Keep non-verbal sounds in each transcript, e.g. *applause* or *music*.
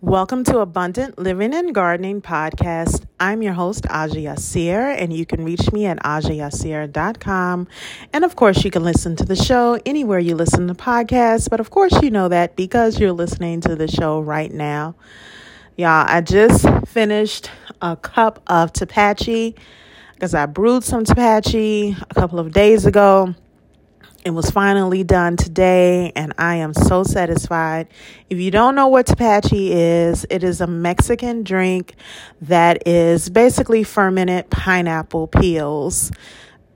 Welcome to Abundant Living and Gardening Podcast. I'm your host, Aja Yassir, and you can reach me at ajayassir.com. And of course, you can listen to the show anywhere you listen to podcasts. But of course, you know that because you're listening to the show right now. Y'all, I just finished a cup of Tepache because I brewed some Tepache a couple of days ago. It was finally done today, and I am so satisfied. If you don't know what Tepache is, it is a Mexican drink that is basically fermented pineapple peels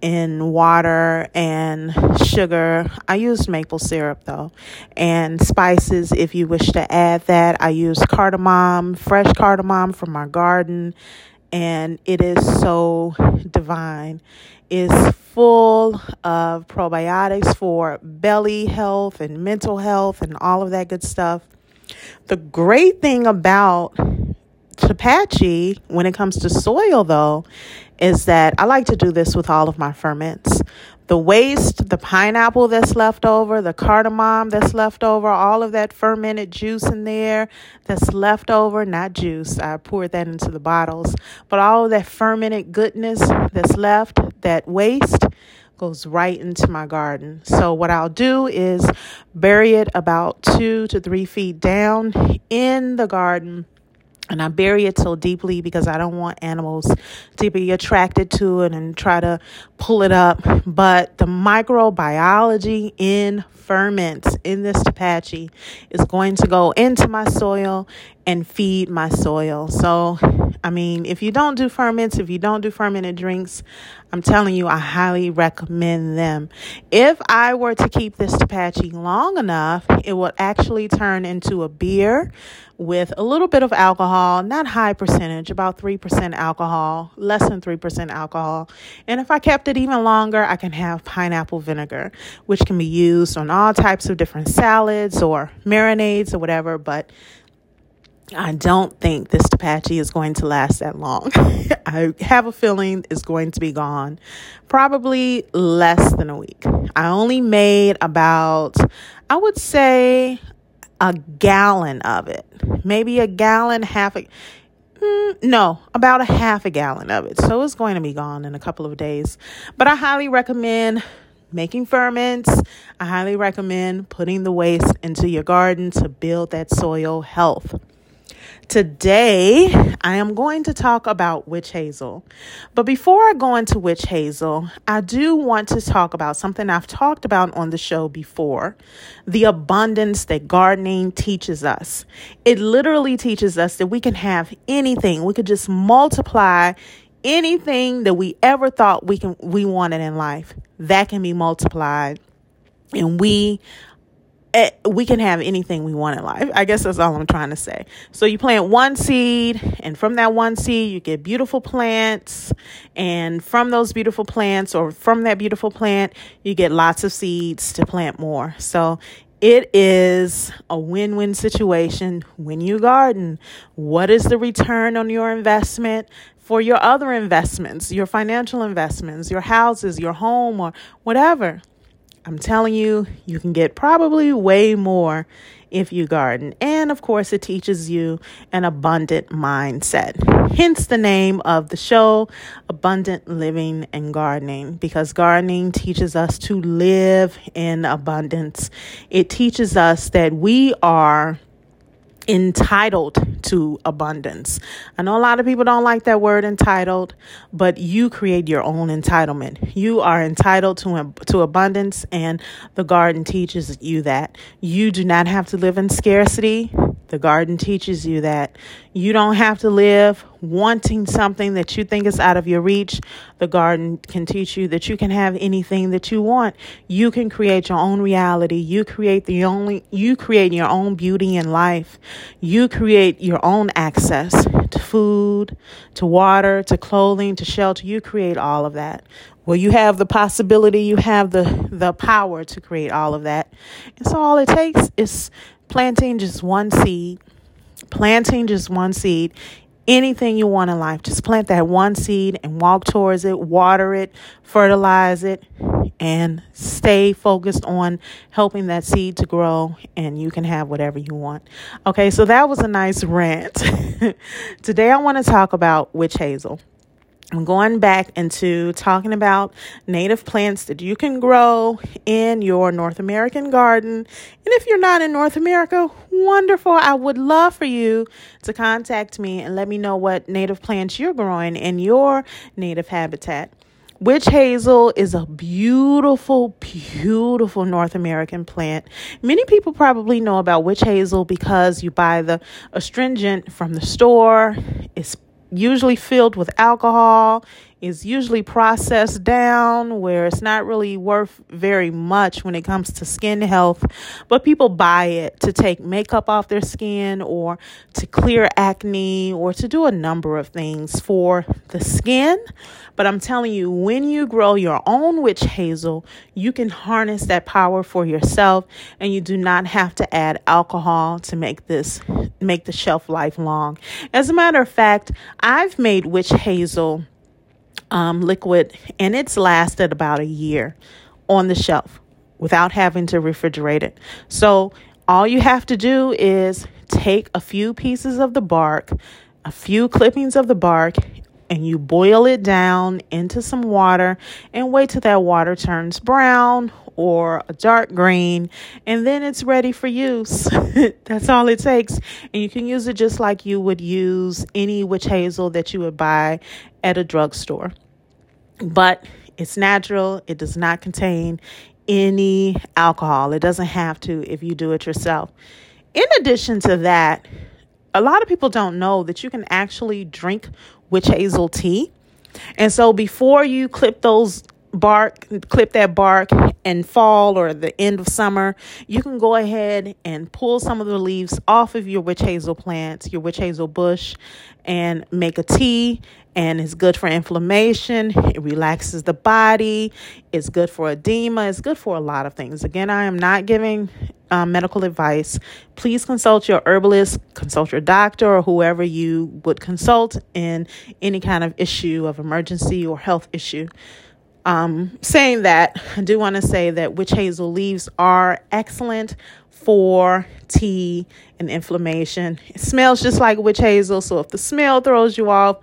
in water and sugar. I used maple syrup though, and spices if you wish to add that. I use cardamom, fresh cardamom from my garden, and it is so divine. It's full of probiotics for belly health and mental health and all of that good stuff. The great thing about Tepache when it comes to soil, though, is that I like to do this with all of my ferments. The waste, the pineapple that's left over, the cardamom that's left over, all of that fermented juice in there that's left over, not juice, I poured that into the bottles, but all of that fermented goodness that's left, that waste, goes right into my garden. So, what I'll do is bury it about two to three feet down in the garden and I bury it so deeply because I don't want animals to be attracted to it and try to pull it up. But the microbiology in ferments in this Tepache is going to go into my soil and feed my soil. So, I mean, if you don't do ferments, if you don't do fermented drinks, I'm telling you, I highly recommend them. If I were to keep this Tepache long enough, it would actually turn into a beer with a little bit of alcohol, not high percentage, about 3% alcohol, less than 3% alcohol. And if I kept it even longer, I can have pineapple vinegar, which can be used on all types of different salads or marinades or whatever. But I don't think this Tepache is going to last that long. *laughs* I have a feeling it's going to be gone probably less than a week. I only made about, I would say, a gallon of it. Maybe a gallon, half a, mm, no, about a half a gallon of it. So it's going to be gone in a couple of days. But I highly recommend making ferments. I highly recommend putting the waste into your garden to build that soil health. Today, I am going to talk about witch hazel. But before I go into witch hazel, I do want to talk about something I've talked about on the show before the abundance that gardening teaches us. It literally teaches us that we can have anything, we could just multiply anything that we ever thought we can we wanted in life that can be multiplied and we Eh, we can have anything we want in life. I guess that's all I'm trying to say. So you plant one seed, and from that one seed, you get beautiful plants. And from those beautiful plants, or from that beautiful plant, you get lots of seeds to plant more. So it is a win win situation when you garden. What is the return on your investment? For your other investments, your financial investments, your houses, your home, or whatever. I'm telling you, you can get probably way more if you garden. And of course, it teaches you an abundant mindset. Hence the name of the show, Abundant Living and Gardening, because gardening teaches us to live in abundance. It teaches us that we are entitled to abundance. I know a lot of people don't like that word entitled, but you create your own entitlement. You are entitled to to abundance and the garden teaches you that. You do not have to live in scarcity. The garden teaches you that you don't have to live wanting something that you think is out of your reach. The garden can teach you that you can have anything that you want. You can create your own reality. You create the only you create your own beauty in life. You create your own access to food, to water, to clothing, to shelter. You create all of that. Well, you have the possibility, you have the the power to create all of that. And so all it takes is planting just one seed, planting just one seed, anything you want in life, just plant that one seed and walk towards it, water it, fertilize it. and stay focused on helping that seed to grow and you can have whatever you want. Okay, so that was a nice rant. *laughs* Today I want to talk about witch hazel. I'm going back into talking about native plants that you can grow in your North American garden. And if you're not in North America, wonderful. I would love for you to contact me and let me know what native plants you're growing in your native habitat. Witch hazel is a beautiful, beautiful North American plant. Many people probably know about witch hazel because you buy the astringent from the store. It's usually filled with alcohol is usually processed down where it's not really worth very much when it comes to skin health but people buy it to take makeup off their skin or to clear acne or to do a number of things for the skin. But i'm telling you when you grow your own witch hazel you can harness that power for yourself and you do not have to add alcohol to make this make the shelf life long as a matter of fact i've made witch hazel um, liquid, and it's lasted about a year on the shelf without having to refrigerate it. So all you have to do is take a few pieces of the bark, a few clippings of the bark, and you boil it down into some water and wait till that water turns brown or a dark green, and then it's ready for use. *laughs* That's all it takes. And you can use it just like you would use any witch hazel that you would buy at a drugstore but it's natural. It does not contain any alcohol. It doesn't have to if you do it yourself. In addition to that, a lot of people don't know that you can actually drink witch hazel tea. And so before you clip those bark, clip that bark in fall or the end of summer, you can go ahead and pull some of the leaves off of your witch hazel plants, your witch hazel bush, and make a tea. And it's good for inflammation. It relaxes the body. It's good for edema. It's good for a lot of things. Again, I am not giving um, medical advice. Please consult your herbalist, consult your doctor, or whoever you would consult in any kind of issue of emergency or health issue. Um, saying that, I do want to say that witch hazel leaves are excellent for tea and inflammation. It smells just like witch hazel, so if the smell throws you off,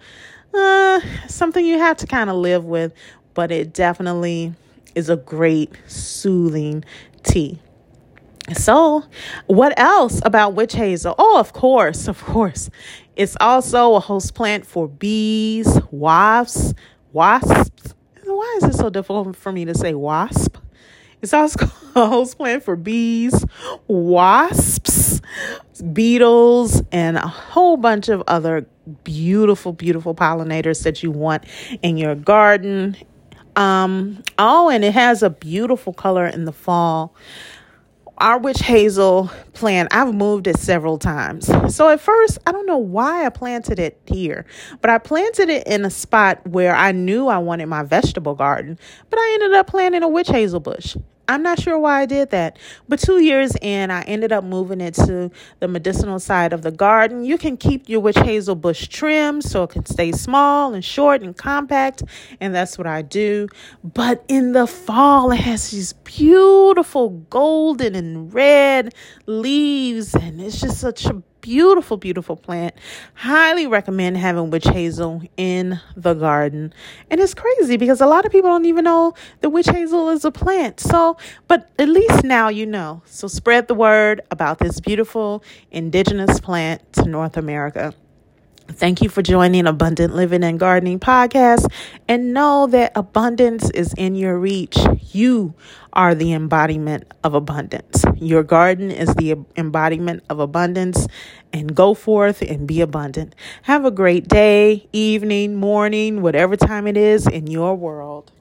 uh, something you have to kind of live with, but it definitely is a great soothing tea. So, what else about witch hazel? Oh, of course, of course. It's also a host plant for bees, wasps, wasps, why is it so difficult for me to say wasp? It's also host plant for bees, wasps, beetles, and a whole bunch of other beautiful, beautiful pollinators that you want in your garden. Um, oh, and it has a beautiful color in the fall our witch hazel plant, I've moved it several times. So at first, I don't know why I planted it here, but I planted it in a spot where I knew I wanted my vegetable garden, but I ended up planting a witch hazel bush. I'm not sure why I did that, but two years in, I ended up moving it to the medicinal side of the garden. You can keep your witch hazel bush trimmed so it can stay small and short and compact, and that's what I do. But in the fall, it has these beautiful golden and red leaves, and it's just such a beautiful, beautiful plant. Highly recommend having witch hazel in the garden. And it's crazy because a lot of people don't even know that witch hazel is a plant. So, but at least now you know. So spread the word about this beautiful indigenous plant to North America. Thank you for joining Abundant Living and Gardening podcast and know that abundance is in your reach. You are the embodiment of abundance. Your garden is the embodiment of abundance and go forth and be abundant. Have a great day, evening, morning, whatever time it is in your world.